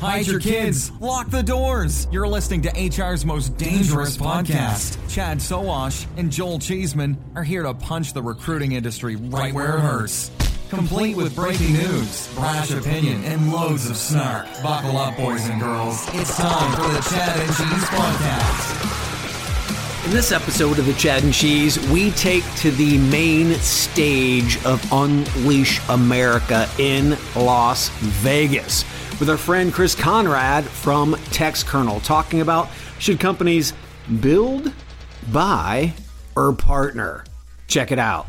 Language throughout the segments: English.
Hide your kids. Lock the doors. You're listening to HR's most dangerous podcast. Chad Sowash and Joel Cheeseman are here to punch the recruiting industry right where it hurts. Complete with breaking news, brash opinion, and loads of snark. Buckle up, boys and girls. It's time for the Chad and Cheese Podcast. In this episode of the Chad and Cheese, we take to the main stage of Unleash America in Las Vegas with our friend Chris Conrad from TextKernel talking about should companies build, buy, or partner. Check it out.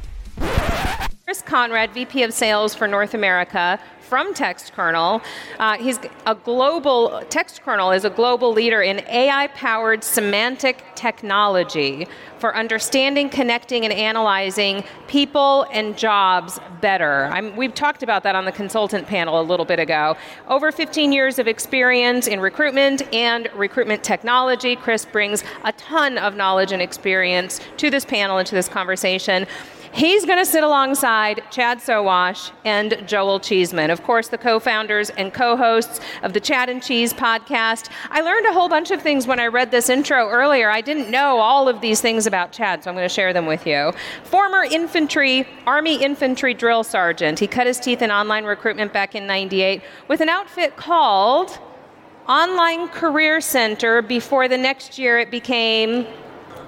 Chris Conrad, VP of Sales for North America from TextKernel. Uh, he's a global, TextKernel is a global leader in AI powered semantic technology for understanding, connecting, and analyzing people and jobs better. I'm, we've talked about that on the consultant panel a little bit ago. Over 15 years of experience in recruitment and recruitment technology. Chris brings a ton of knowledge and experience to this panel and to this conversation. He's going to sit alongside Chad Sowash and Joel Cheeseman, of course, the co founders and co hosts of the Chad and Cheese podcast. I learned a whole bunch of things when I read this intro earlier. I didn't know all of these things about Chad, so I'm going to share them with you. Former infantry, Army infantry drill sergeant. He cut his teeth in online recruitment back in 98 with an outfit called Online Career Center before the next year it became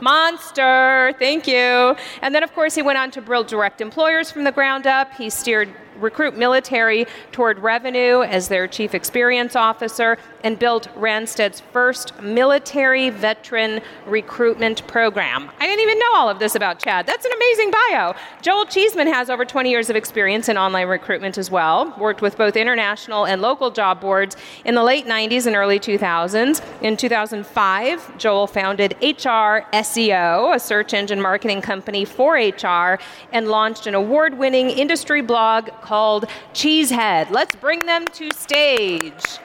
Monster, thank you. And then, of course, he went on to build direct employers from the ground up. He steered recruit military toward revenue as their chief experience officer and built Randstad's first military veteran recruitment program. I didn't even know all of this about Chad. That's an amazing bio. Joel Cheeseman has over 20 years of experience in online recruitment as well, worked with both international and local job boards in the late 90s and early 2000s. In 2005, Joel founded HR SEO, a search engine marketing company for HR, and launched an award winning industry blog called Cheezhead. Let's bring them to stage.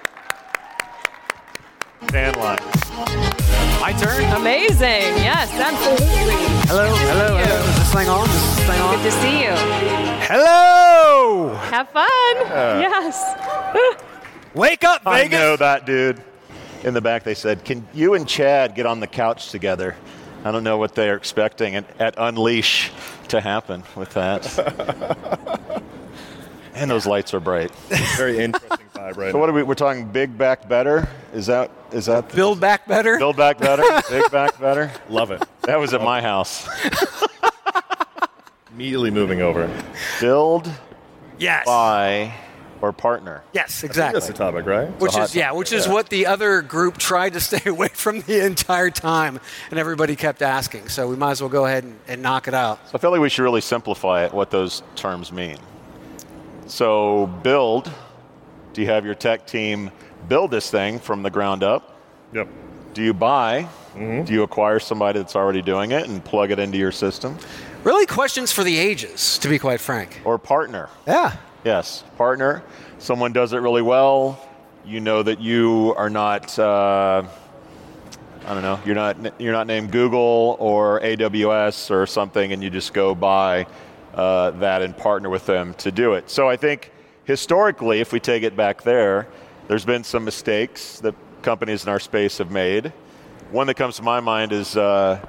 Fan line. My turn. Amazing. Yes, absolutely. Hello, hello, hello. Is this thing on? Is this thing on? Good to see you. Hello! Have fun. Uh, yes. Wake up, I Vegas! know that dude. In the back, they said, Can you and Chad get on the couch together? I don't know what they're expecting at, at Unleash to happen with that. and those lights are bright. Very interesting vibe right So what are we? We're talking big back better. Is that is that Build back better? build back better? big back better. Love it. That was at my house. Immediately moving over. Build, Yes. buy, or partner. Yes, exactly. That's exactly. the topic, right? Which hot is yeah, which is what the other group tried to stay away from the entire time, and everybody kept asking. So we might as well go ahead and, and knock it out. I feel like we should really simplify it, what those terms mean. So, build, do you have your tech team build this thing from the ground up? Yep. Do you buy? Do you acquire somebody that's already doing it and plug it into your system? Really, questions for the ages, to be quite frank. Or partner? Yeah. Yes, partner. Someone does it really well. You know that you are not. Uh, I don't know. You're not. You're not named Google or AWS or something, and you just go buy uh, that and partner with them to do it. So I think historically, if we take it back there, there's been some mistakes that companies in our space have made. One that comes to my mind is uh,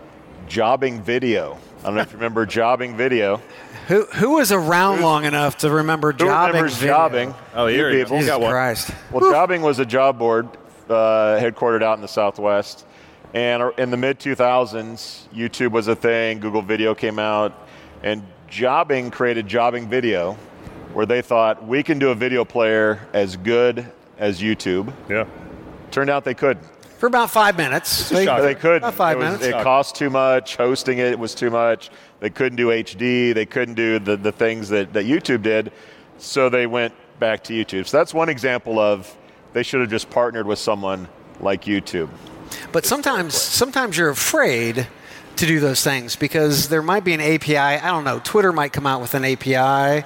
Jobing video. I don't know if you remember Jobing video. Who who was around long enough to remember Who Jobing? remembers video? Jobing? Oh, You here you go. people. Jesus got one. Christ. Well, Jobing was a job board uh, headquartered out in the Southwest. And in the mid 2000s, YouTube was a thing, Google Video came out, and Jobing created Jobing video, where they thought we can do a video player as good as YouTube. Yeah. Turned out they could. For about five minutes. They- They could. About five it was- minutes. It cost too much. Hosting it was too much. They couldn't do HD. They couldn't do the, the things that, that YouTube did. So they went back to YouTube. So that's one example of they should have just partnered with someone like YouTube. But sometimes, sometimes you're afraid to do those things because there might be an API. I don't know. Twitter might come out with an API,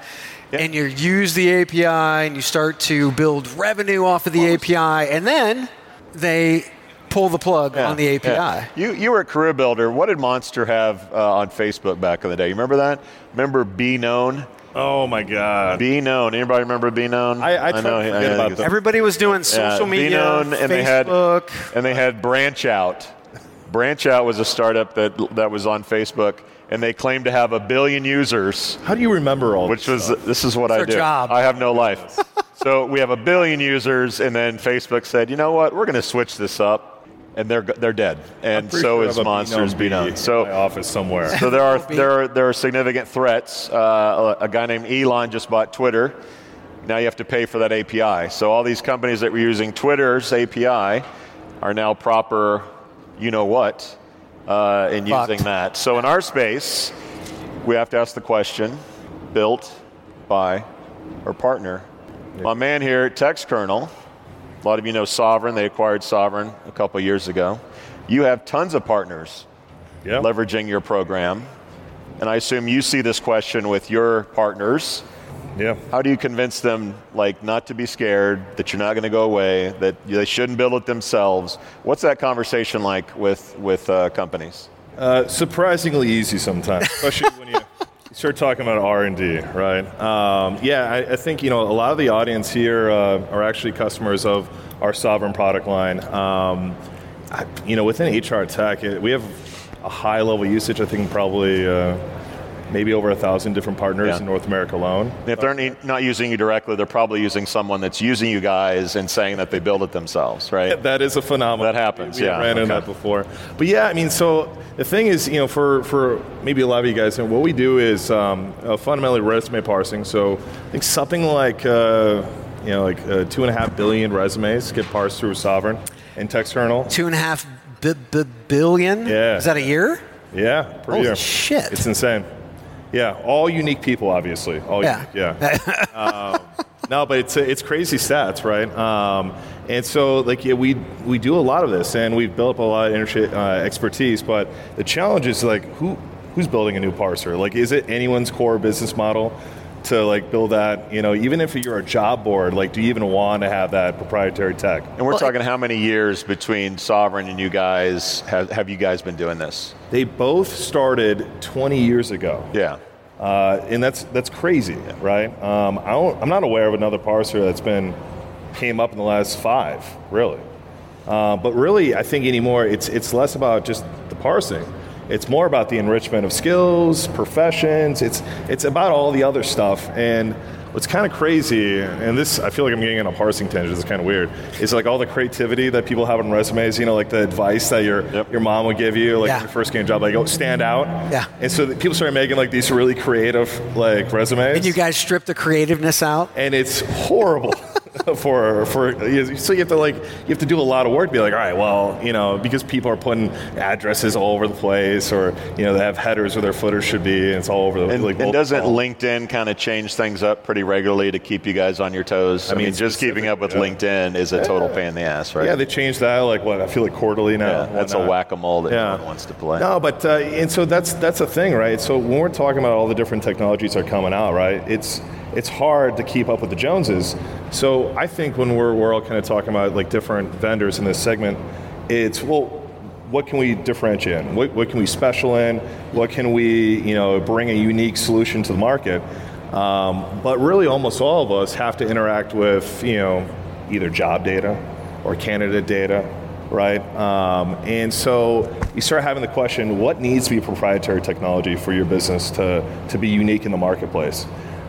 and you use the API and you start to build revenue off of the API, and then they pull the plug on the API. Yeah. You, you were a career builder. What did Monster have uh, on Facebook back in the day? You remember that? Remember Be Known? Oh my God. Be Known. Anybody remember Be Known? I- I try to he- forget think about them. Everybody was doing Yeah, social Be media, Known, and they had Facebook. and they had Branch Out. Branch Out was a startup that that was on Facebook, and they claim to have a billion users. How do you remember all this? Which this was this is what I their do. job. I have no life. so we have a billion users, and then Facebook said, you know what, we're going to switch this up, and they're they're dead, and so sure is have Monsters Be Known. So my office somewhere. so there are there are there are significant threats. Uh, a, a guy named Elon just bought Twitter. Now you have to pay for that API. So all these companies that were using Twitter's API are now proper, you know what, uh, in Fucked. using that. So in our space, we have to ask the question: built by or partner. My man here at TextKernel. A lot of you know Sovren. They acquired Sovren a couple years ago. You have tons of partners yeah. leveraging your program. And I assume you see this question with your partners. Yeah. How do you convince them, like, not to be scared, that you're not going to go away, that they shouldn't build it themselves? What's that conversation like with with uh, companies? Uh, surprisingly easy sometimes, especially when you start talking about R and D, right? Um, yeah, I, I think you know a lot of the audience here uh, are actually customers of our Sovren product line. Um, I, you know, within HR Tech, it, we have a high level usage. I think probably uh, maybe over a thousand different partners Yeah. in North America alone. And if they're not using you directly, they're probably using someone that's using you guys and saying that they build it themselves, right? That is a phenomenon. That happens, We, we yeah, ran into that before. But yeah, I mean, so the thing is, you know, for, for maybe a lot of you guys, what we do is um, uh, fundamentally resume parsing. So I think something like, uh, you know, like uh, two and a half billion resumes get parsed through Sovren and TextKernel. Two and a half b- b- billion? Yeah. Is that a year? Yeah, per Holy year. shit. It's insane. Yeah, all unique people, obviously. All Yeah. unique, yeah. um, no, but it's it's crazy stats, right? Um, and so, like, yeah, we we do a lot of this, and we've built up a lot of interest, uh, expertise. But the challenge is like, who who's building a new parser? Like, is it anyone's core business model? To like build that, you know, even if you're a job board, like, do you even want to have that proprietary tech? And we're talking how many years between Sovren and you guys have, have you guys been doing this? They both started 20 years ago. Yeah. Uh, and that's that's crazy, right? Um, I don't, I'm not aware of another parser that's been came up in the last five, really. Uh, but really, I think anymore, it's it's less about just the parsing. It's more about the enrichment of skills, professions. It's it's about all the other stuff. And what's kind of crazy, and this I feel like I'm getting on a parsing tangent. It's kind of weird. Is like all the creativity that people have on resumes. You know, like the advice that your Yep. your mom would give you, like Yeah. when you first get a job, like oh, stand out. Yeah. And so people started making like these really creative like resumes. And you guys strip the creativeness out? and it's horrible. for for so you have to like you have to do a lot of work to be like all right well you know because people are putting addresses all over the place or you know they have headers where their footers should be and it's all over the And, like and doesn't LinkedIn kind of change things up pretty regularly to keep you guys on your toes? I, mean, mean, just keeping up with specific- LinkedIn is a total pain in the ass, right? yeah they changed that like what I feel like quarterly now Yeah, that's a whack-a-mole that Yeah. no one wants to play. No, but uh, and so that's that's a thing, right? So when we're talking about all the different technologies that are coming out, right? It's it's hard to keep up with the Joneses. So I think when we're we're all kind of talking about like different vendors in this segment, it's well, what can we differentiate? in? What, what can we special in? What can we you know bring a unique solution to the market? Um, but really, almost all of us have to interact with you know either job data or candidate data right? Um, and so you start having the question, what needs to be proprietary technology for your business to, to be unique in the marketplace?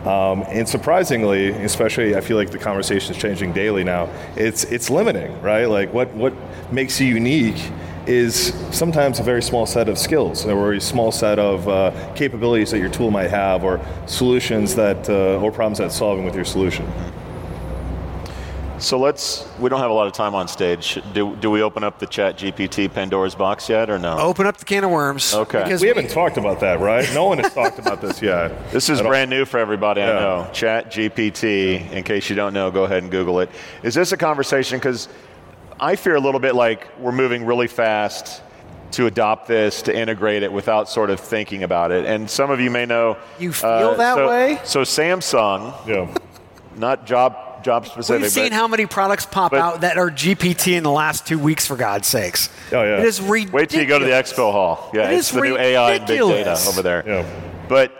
Um, and surprisingly, especially I feel like the conversation is changing daily now, it's, it's limiting, right? Like what, what makes you unique is sometimes a very small set of skills or a small set of uh, capabilities that your tool might have or solutions that, uh, or problems that solving with your solution. So let's. We don't have a lot of time on stage. Do, do we open up the Chat GPT Pandora's box yet, or no? Open up the can of worms. Okay. Because We haven't talked about that, right? No one has talked about this yet. This is At all. brand new for everybody. I know. Chat GPT. In case you don't know, go ahead and Google it. Is this a conversation? Because I fear a little bit like we're moving really fast to adopt this, to integrate it without sort of thinking about it. And some of you may know. uh, You feel that so, way? So Samsung, Yeah. not job job specific. We've seen but how many products pop but- out that are GPT in the last two weeks, for God's sakes. Oh, yeah. It is ridiculous. Wait till you go to the expo hall. Yeah, It it's is the new AI and big data ridiculous. over there. Yeah. But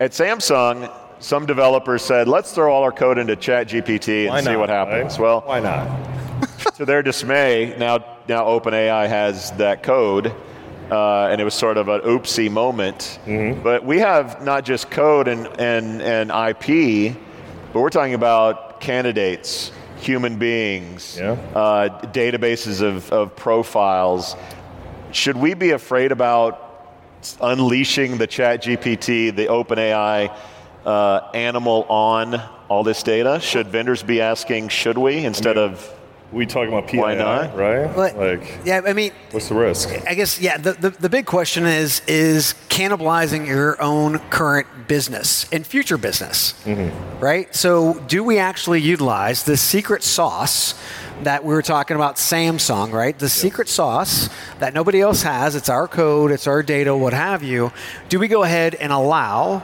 at Samsung, some developers said, let's throw all our code into ChatGPT and Why see not, what happens. right? Well, why not? to their dismay, now now OpenAI has that code, uh, and it was sort of an oopsie moment. Mm-hmm. But we have not just code and, and, and IP, but we're talking about candidates, human beings, Yeah. uh, databases of, of profiles. Should we be afraid about unleashing the Chat GPT, the OpenAI uh, animal on all this data? Should vendors be asking, should we, instead of We talking about PII, Why not? right? But, like, yeah, I mean, what's the risk? I guess yeah. The, the, the big question is is cannibalizing your own current business and future business, mm-hmm. right? So do we actually utilize the secret sauce that we were talking about Samsung, right? The secret sauce that nobody else has. It's our code, it's our data, what have you. Do we go ahead and allow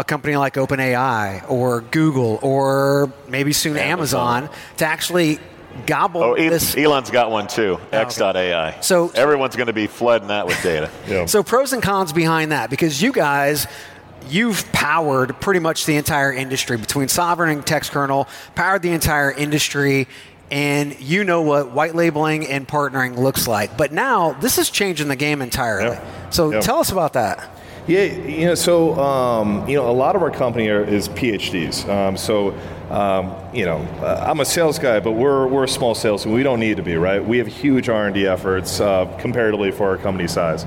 a company like OpenAI or Google or maybe soon Amazon, to actually gobble Oh, this Elon's got one too. Oh, okay. X.AI. So- everyone's going to be flooding that with data. Yeah. So pros and cons behind that because you guys you've powered pretty much the entire industry between Sovren and text kernel, powered the entire industry and you know what white labeling and partnering looks like. But now this is changing the game entirely. Yeah. So Yeah. tell us about that. Yeah, you know, so um, you know, a lot of our company are, is PhDs. Um, so, um, you know, uh, I'm a sales guy, but we're we're a small sales, and we don't need to be, right? We have huge R and D efforts uh, comparatively for our company size.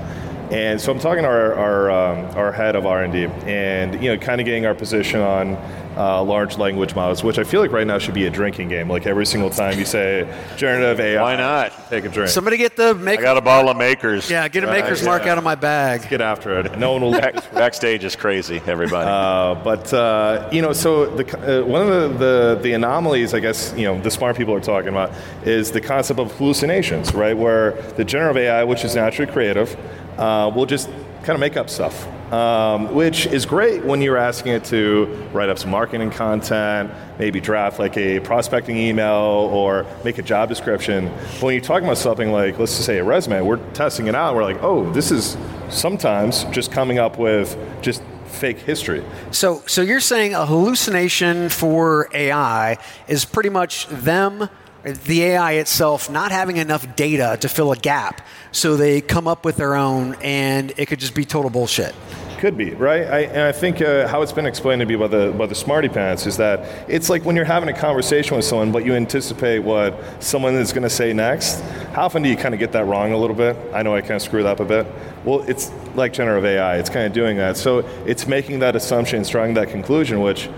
And so I'm talking to our our, um, our head of R and D, and you know, kind of getting our position on uh, large language models, which I feel like right now should be a drinking game. Like every single time you say generative AI, Why not? Take a drink. Somebody get the I got a bottle of Makers. yeah, get a Right, maker's yeah. mark out of my bag. Get after it. No one will. Back, backstage is crazy, everybody. Uh, but uh, you know, so the, uh, one of the, the the anomalies, I guess, you know, the smart people are talking about is the concept of hallucinations, right? Where the generative AI, which is naturally creative, uh, will just kind of make up stuff, um, which is great when you're asking it to write up some marketing content, maybe draft like a prospecting email or make a job description. But when you're talking about something like, let's just say a resume, we're testing it out. We're like, oh, this is sometimes just coming up with just fake history. So, so you're saying a hallucination for AI is pretty much them, the AI itself, not having enough data to fill a gap, so they come up with their own, and it could just be total bullshit. Could be right, I, and I think uh, how it's been explained to me by the by the smarty pants is that it's like when you're having a conversation with someone, but you anticipate what someone is going to say next. How often do you kind of get that wrong a little bit? I know I kind of screwed up a bit. Well, it's like generative AI; it's kind of doing that. So it's making that assumption, it's drawing that conclusion, which,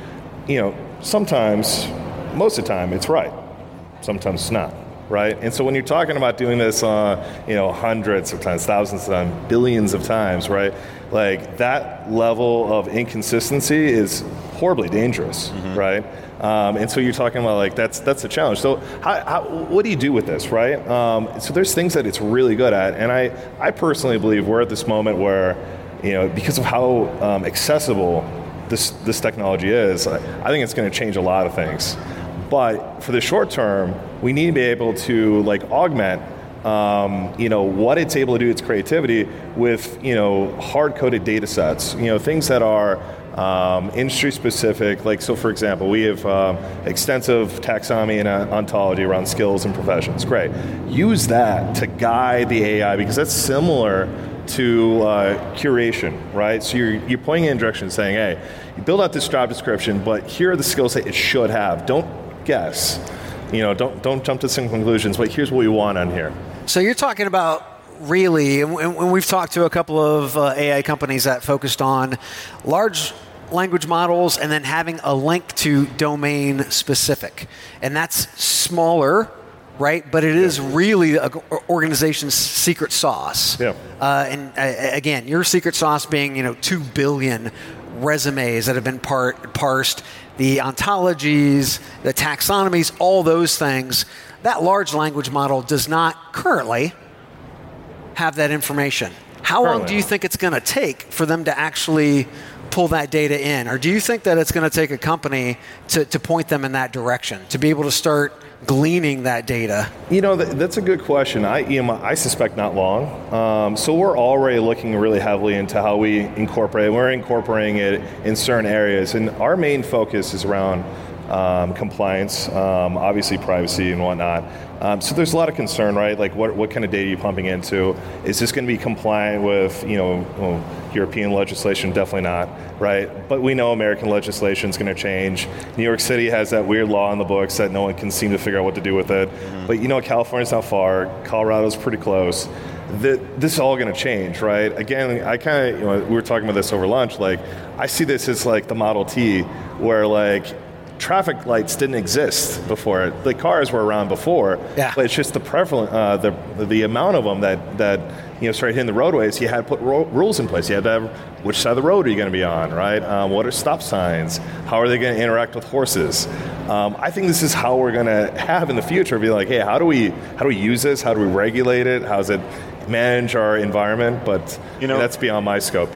you know, sometimes most of the time it's right. Sometimes it's not right? And so when you're talking about doing this, uh, you know, hundreds of times, thousands of times, billions of times, right? Like that level of inconsistency is horribly dangerous, mm-hmm. right? Um, and so you're talking about like that's that's a challenge. So how, how, what do you do with this, right? Um, so there's things that it's really good at, and I I personally believe we're at this moment where, you know, because of how um, accessible this this technology is, I, I think it's going to change a lot of things. But for the short term, we need to be able to like augment um, you know what it's able to do its creativity with you know hard coded data sets you know things that are um, industry specific like so for example we have um, extensive taxonomy and uh, ontology around skills and professions. Great. Use that to guide the ai because that's similar to uh, curation right? So you're, you're pointing in a direction saying hey you build out this job description but here are the skills that it should have. Don't guess you know, don't don't jump to some conclusions. But here's what we want on here. So you're talking about really, and we've talked to a couple of uh, AI companies that focused on large language models and then having a link to domain specific, and that's smaller right? But it is really an organization's secret sauce. Yeah. Uh, and uh, again, your secret sauce being, you know, two billion resumes that have been part, parsed the ontologies, the taxonomies, all those things, that large language model does not currently have that information. How currently. long do you think it's going to take for them to actually pull that data in? Or do you think that it's going to take a company to, to point them in that direction, to be able to start gleaning that data? You know, that's a good question. I, I suspect not long. Um, so we're already looking really heavily into how we incorporate. We're incorporating it in certain areas, and our main focus is around um, compliance, um, obviously privacy and whatnot. Um, so there's a lot of concern, right? Like what, what kind of data are you pumping into? Is this going to be compliant with, you know, European legislation? Definitely not, right? But we know American legislation is going to change. New York City has that weird law in the books that no one can seem to figure out what to do with it. Mm-hmm. But you know, California's not far. Colorado's pretty close. The, this is all going to change, right? Again, I kind of, you know, we were talking about this over lunch. Like, I see this as like the Model T, where like traffic lights didn't exist before. The cars were around before, yeah. but it's just the prevalent, uh, the the amount of them that that you know started hitting the roadways. You had to put ro- rules in place. You had to have which side of the road are you going to be on, right? Um, what are stop signs? How are they going to interact with horses? Um, I think this is how we're going to have in the future. Be like, hey, how do we how do we use this? How do we regulate it? How does it manage our environment? But you know, that's beyond my scope.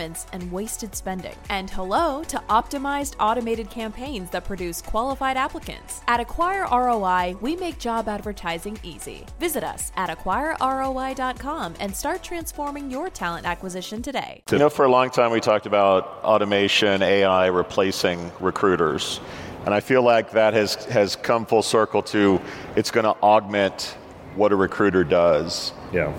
and wasted spending. And hello to optimized automated campaigns that produce qualified applicants. At Acquire ROI, we make job advertising easy. Visit us at acquireroi.com and start transforming your talent acquisition today. You know, for a long time we talked about automation, AI replacing recruiters. And I feel like that has, has come full circle to it's going to augment what a recruiter does. Yeah.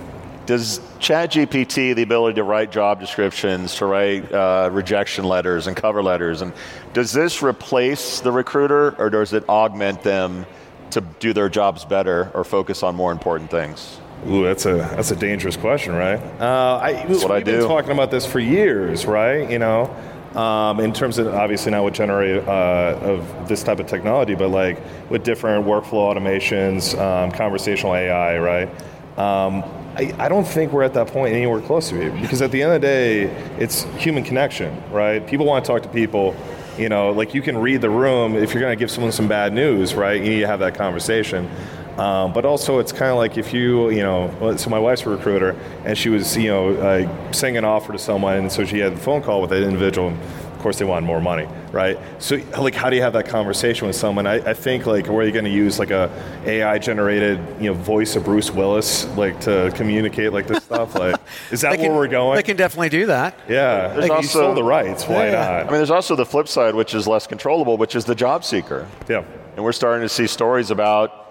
Does ChatGPT the ability to write job descriptions, to write uh, rejection letters and cover letters, and does this replace the recruiter, or does it augment them to do their jobs better or focus on more important things? Ooh, that's a that's a dangerous question, right? Uh, I, that's what we've I do. been talking about this for years, right? You know, um, in terms of obviously not with generate uh, of this type of technology, but like with different workflow automations, um, conversational AI, right? Um, I, I, don't think we're at that point anywhere close to it because at the end of the day, it's human connection, right? People want to talk to people. You know, like you can read the room if you're going to give someone some bad news, right? You need to have that conversation. Um, but also, it's kind of like if you, you know, so my wife's a recruiter, and she was, you know, uh, saying an offer to someone, and so she had a phone call with that individual. Of course, they want more money, right? So, like, how do you have that conversation with someone? I, I think, like, where are you going to use like a AI generated, you know, voice of Bruce Willis, like, to communicate like this stuff? Like, is that can, where we're going? They can definitely do that. Yeah, There's like, also- you sold the rights. Why Yeah. not? I mean, there's also the flip side, which is less controllable, which is the job seeker. yeah. And we're starting to see stories about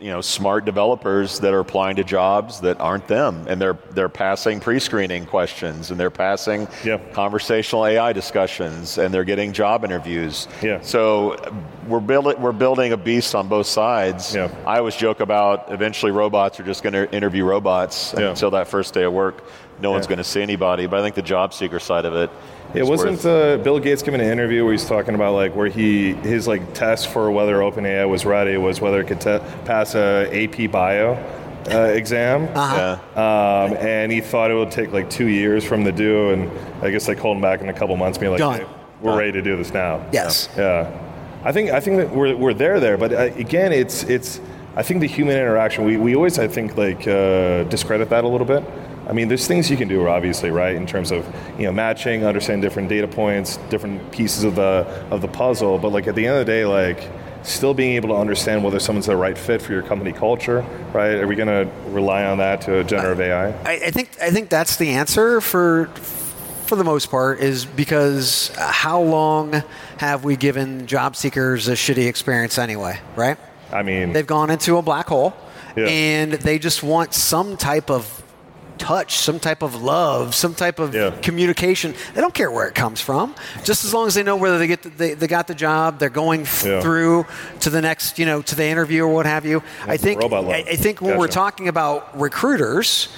you know smart developers that are applying to jobs that aren't them and they're they're passing pre-screening questions and they're passing Yeah. conversational AI discussions and they're getting job interviews. Yeah. So we're building we're building a beast on both sides. Yeah. I always joke about eventually robots are just going to interview robots Yeah. until that first day of work. No one's Yeah. going to see anybody, but I think the job seeker side of it. It is wasn't worth- uh, Bill Gates giving an interview where he's talking about like where he his like test for whether OpenAI was ready was whether it could te- pass a AP Bio uh, exam, yeah. um, and he thought it would take like two years from the due, and I guess they called him back in a couple months, being like, Done. "Hey, "We're ready to do this now." Yes. Yeah, I think I think that we're, we're there there, but uh, again, it's it's I think the human interaction. We, we always I think like uh, discredit that a little bit. I mean, there's things you can do, obviously, right, in terms of you know matching, understanding different data points, different pieces of the of the puzzle. But like at the end of the day, like still being able to understand whether someone's the right fit for your company culture, right? Are we going to rely on that to a generative AI? I, I think I think that's the answer for for the most part is because how long have we given job seekers a shitty experience anyway, right? I mean, They've gone into a black hole Yeah. and they just want some type of touch, some type of love, some type of Yeah. communication. They don't care where it comes from, just as long as they know whether they get the, they, they got the job, they're going Yeah. through to the next, you know, to the interview or what have you. I think. I, I think when we're talking about recruiters,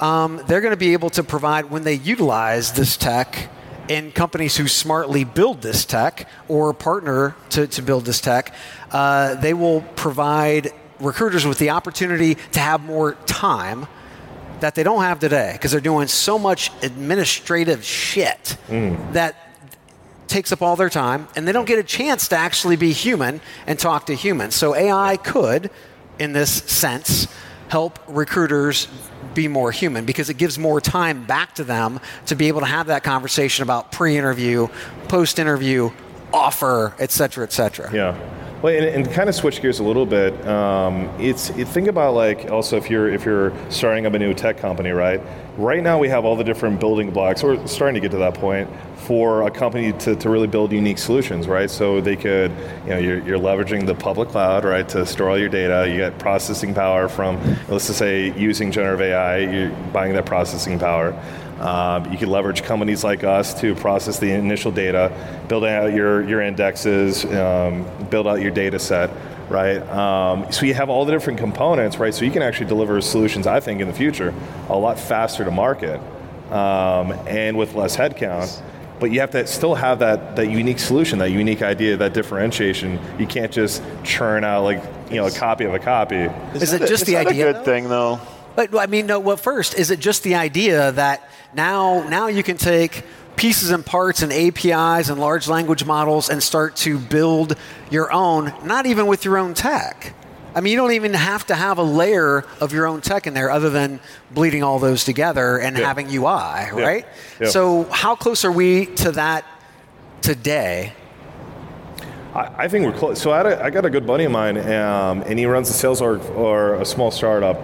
um, they're going to be able to provide when they utilize this tech in companies who smartly build this tech or partner to, to build this tech, uh, they will provide recruiters with the opportunity to have more time that they don't have today because they're doing so much administrative shit mm. that takes up all their time and they don't get a chance to actually be human and talk to humans. So AI could, in this sense, help recruiters be more human because it gives more time back to them to be able to have that conversation about pre-interview, post-interview, offer, et cetera, et cetera. Yeah. Well, and, and kind of switch gears a little bit. Um, it's it, think about like also if you're if you're starting up a new tech company, right? Right now we have all the different building blocks. We're starting to get to that point for a company to, to really build unique solutions, right? So they could, you know, you're, you're leveraging the public cloud, right, to store all your data. You get processing power from, let's just say, using generative AI. You're buying that processing power. Um, you can leverage companies like us to process the initial data, build out your, your indexes, um, build out your data set, right? Um, so you have all the different components, right? So you can actually deliver solutions, I think, in the future a lot faster to market. um, and with less headcount. But you have to still have that, that unique solution, that unique idea, that differentiation. You can't just churn out like you know a copy of a copy. Is it just Is the that idea? a good though? thing, though? But I mean, no. Well, first, is it just the idea that now now you can take pieces and parts and APIs and large language models and start to build your own, not even with your own tech. I mean, you don't even have to have a layer of your own tech in there other than bleeding all those together and Yeah. having UI, right? Yeah. So, how close are we to that today? I, I think we're close. So I, had a, I got a good buddy of mine, um, and he runs a sales org for a small startup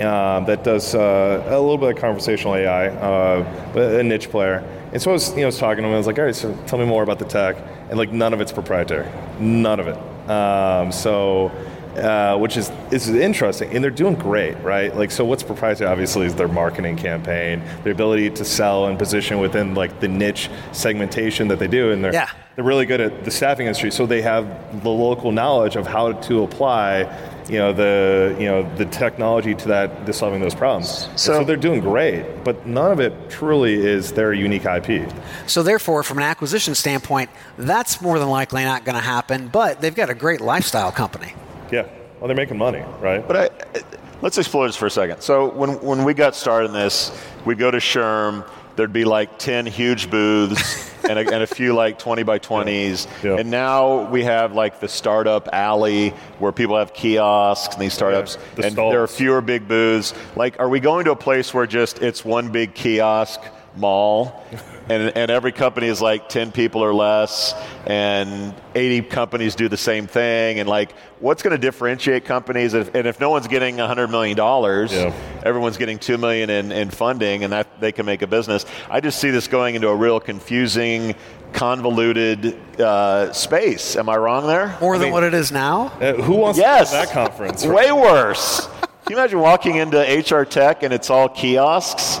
um, that does uh, a little bit of conversational AI, uh, but a niche player. And so I was, you know, I was talking to him. I was like, "All right, so tell me more about the tech." And like, none of it's proprietary. None of it. Um, so. Uh, which is is interesting, and they're doing great, right? Like, so what's proprietary? Obviously, is their marketing campaign, their ability to sell and position within like the niche segmentation that they do, and they're Yeah. they're really good at the staffing industry, so they have the local knowledge of how to apply, you know, the you know the technology to that to solving those problems. So, So- they're doing great, but none of it truly is their unique IP. So, therefore, from an acquisition standpoint, that's more than likely not going to happen. But they've got a great lifestyle company. Yeah, well, they're making money, right? But I, let's explore this for a second. So when, when we got started in this, we'd go to SHRM, there'd be like 10 huge booths and, a, and a few like 20 by 20s. Yeah. And now we have like the startup alley where people have kiosks and these startups. the and there are fewer big booths. Like, are we going to a place where just it's one big kiosk mall? And, and every company is like 10 people or less, and 80 companies do the same thing. And like, what's going to differentiate companies? If, and if no one's getting $100 million, Yeah. everyone's getting 2 million in, in funding, and that they can make a business. I just see this going into a real confusing, convoluted uh, space. Am I wrong there? More than mean- what it is now? Uh, who wants Yes. to go to that conference? Way worse. Can you imagine walking into HR Tech and it's all kiosks?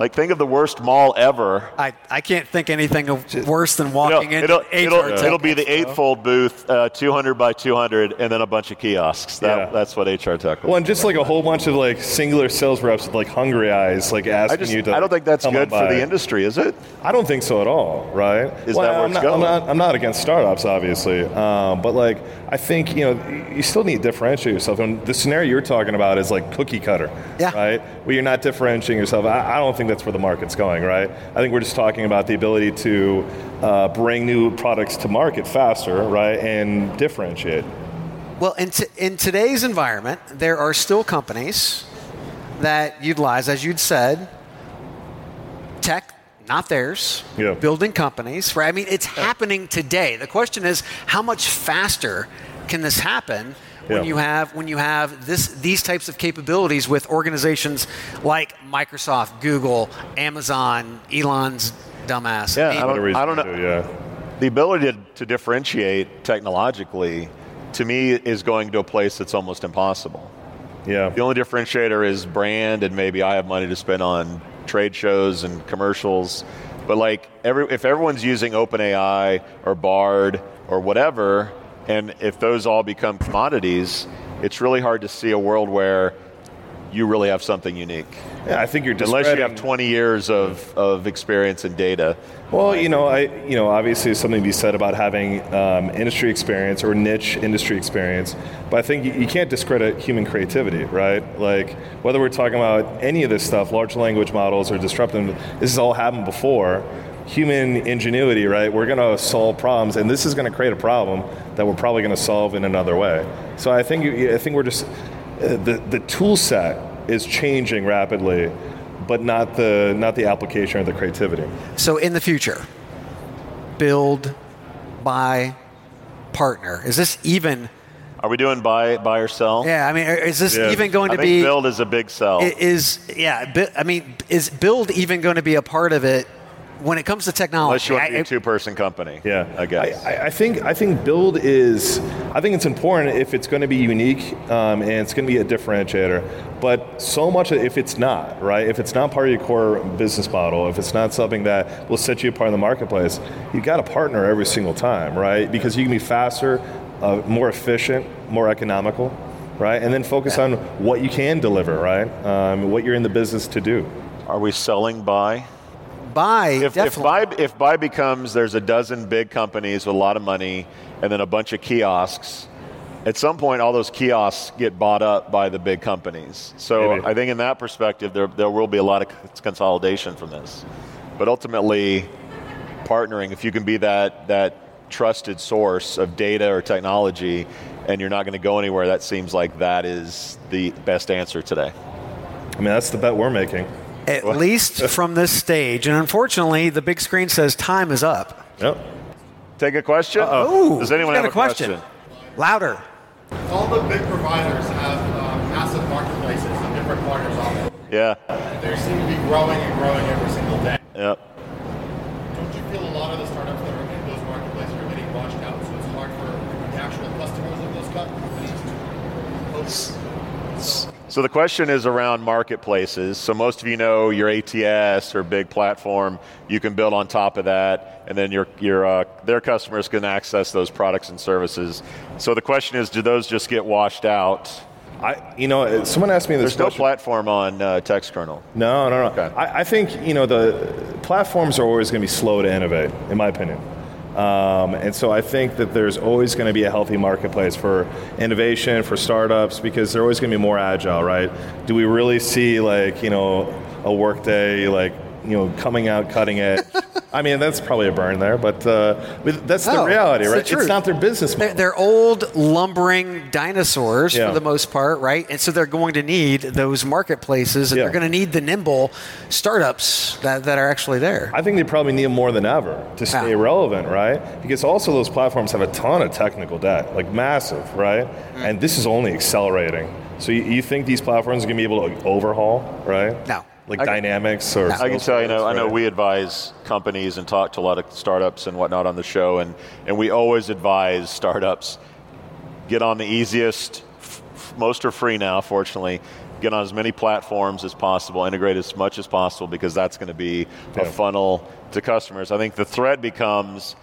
Like, think of the worst mall ever. I, I can't think anything of worse than No, walking into it'll, HR it'll, Tech it'll be the eightfold booth, uh, 200 by 200, and then a bunch of kiosks. That, Yeah. That's what HR Tech will Well, and just like a whole bunch of like singular sales reps with like hungry eyes, like asking I, just, you to. I don't think that's good for the industry, is it? I don't think so at all, right? Is that where I'm it's not, going? I'm not, I'm not against startups, obviously, um, but like I think you know you still need to differentiate yourself. And the scenario you're talking about is like cookie cutter, Yeah. right? Where you're not differentiating yourself. I, I don't think that's where the market's going, right? I think we're just talking about the ability to uh, bring new products to market faster, right, and differentiate. Well, in, t- in today's environment, there are still companies that utilize, as you'd said, tech, not theirs, Yeah. building companies. Right? I mean, it's happening today. The question is, how much faster can this happen? When you have when you have this these types of capabilities with organizations like Microsoft, Google, Amazon, Elon's dumbass. Yeah, I don't- I don't gonna know. do, yeah. The ability to, to differentiate technologically, to me, is going to a place that's almost impossible. Yeah. The only differentiator is brand, and maybe I have money to spend on trade shows and commercials. But like, every, if everyone's using OpenAI or Bard or whatever, and if those all become commodities, it's really hard to see a world where you really have something unique. Yeah, I think you're Unless you have 20 years of, of experience and data. Well, you know, I you know, obviously, there's something to be said about having um, industry experience or niche industry experience, but I think you, you can't discredit human creativity, right? Like whether we're talking about any of this stuff, large language models or disruptive, this has all happened before. Human ingenuity, right? We're going to solve problems, and this is going to create a problem that we're probably going to solve in another way. So I think I think we're just uh, the the tool set is changing rapidly, but not the not the application or the creativity. So in the future, build, buy, partner. Is this even? Are we doing buy, buy or sell? Yeah, I mean, is this Yeah. even going I to think be? build is a big sell. Is yeah? I mean, is build even going to be a part of it when it comes to technology? Unless you want to be I- a two-person company. Yeah, I guess. I, I think I think build is. I think it's important if it's going to be unique um, and it's going to be a differentiator. But so much if it's not right, if it's not part of your core business model, if it's not something that will set you apart in the marketplace, you got to partner every single time, right? Because you can be faster, uh, more efficient, more economical, right? And then focus on what you can deliver, right? Um, what you're in the business to do. Are we selling buy? Buy, If, if buy if buy becomes there's a dozen big companies with a lot of money and then a bunch of kiosks. At some point, all those kiosks get bought up by the big companies. So Maybe. I think in that perspective, there, there will be a lot of consolidation from this. But ultimately, partnering, if you can be that, that trusted source of data or technology and you're not going to go anywhere, that seems like that is the best answer today. I mean, that's the bet we're making. At least from this stage. And unfortunately, the big screen says time is up. Yep. Take a question? Ooh, Does anyone have a question? Louder. All the big providers have uh, massive marketplaces and different partners on them. Yeah. They seem to be growing and growing every single day. Yep. Don't you feel a lot of the startups that are in those marketplaces are getting washed out, so it's hard for the actual customers of those companies to post? So the question is around marketplaces. So most of you know your ATS or big platform, you can build on top of that, and then your your uh, their customers can access those products and services. So the question is, do those just get washed out? I, you know, someone asked me this There's no platform on uh, Textkernel. No, no, no. Okay. I, I think you know the platforms are always going to be slow to innovate, in my opinion. Um, and so I think that there's always going to be a healthy marketplace for innovation for startups because they're always going to be more agile, right? Do we really see like you know a workday like you know coming out cutting edge? I mean, that's probably a burn there, but, uh, that's No, the reality, it's the right? it's not their business They're, model. they're old, lumbering dinosaurs Yeah. for the most part, right? And so they're going to need those marketplaces and Yeah. they're going to need the nimble startups that, that are actually there. I think they probably need them more than ever to stay Yeah. relevant, right? Because also those platforms have a ton of technical debt, like massive, right? Mm. And this is only accelerating. So you, you think these platforms are going to be able to overhaul, right? No. Like I Dynamics or I can tell you, know, I know we advise companies and talk to a lot of startups and whatnot on the show, and, and we always advise startups get on the easiest, f- most are free now, fortunately. Get on as many platforms as possible, integrate as much as possible, because that's going to be a funnel to customers. I think the threat becomes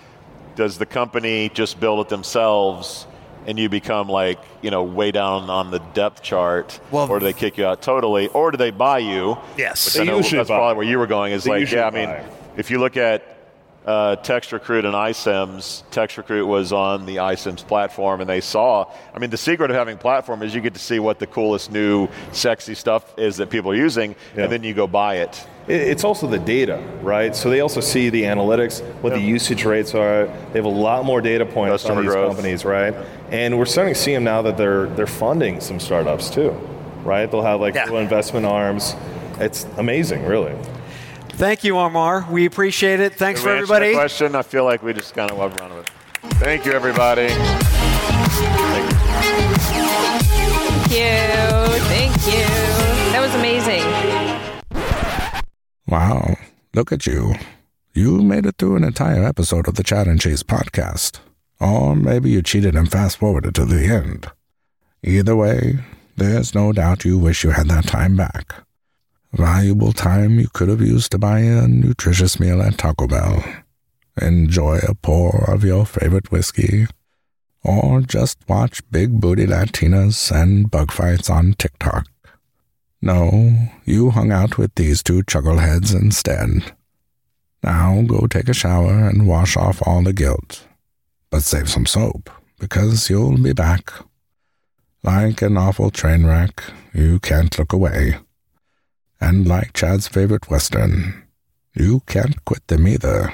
does the company just build it themselves and you become like, you know, way down on the depth chart, Well- or do they kick you out totally, or do they buy you? Yes. Which They I know usually that's buy. probably where you were going. Is They like, usually yeah, I mean, buy. if you look at uh, Text Recruit and iCIMS, Text Recruit was on the iCIMS platform, and they saw. I mean, the secret of having platform is you get to see what the coolest new, sexy stuff is that people are using, Yeah. and then you go buy it. It- It's also the data, right? So they also see the analytics, what the usage rates are. They have a lot more data points Customer on these growth. companies, right? And we're starting to see them now that they're they're funding some startups too, right? They'll have like Yeah. little investment arms. It's amazing, really. Thank you, Amar. We appreciate it. Thanks Did for we answer everybody. the question? I feel like we just kind of went around with it. Thank you, everybody. Thank you. Thank you. That was amazing. Wow, look at you. You made it through an entire episode of the Chad and Cheese podcast. Or maybe you cheated and fast forwarded to the end. Either way, there's no doubt you wish you had that time back. Valuable time you could have used to buy a nutritious meal at Taco Bell, enjoy a pour of your favorite whiskey, or just watch big booty Latinas and bug fights on TikTok. No, you hung out with these two chuckleheads instead. Now go take a shower and wash off all the guilt. But save some soap, because you'll be back. Like an awful train wreck, you can't look away. And like Chad's favorite Western, you can't quit them either.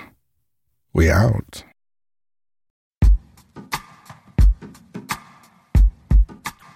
We out.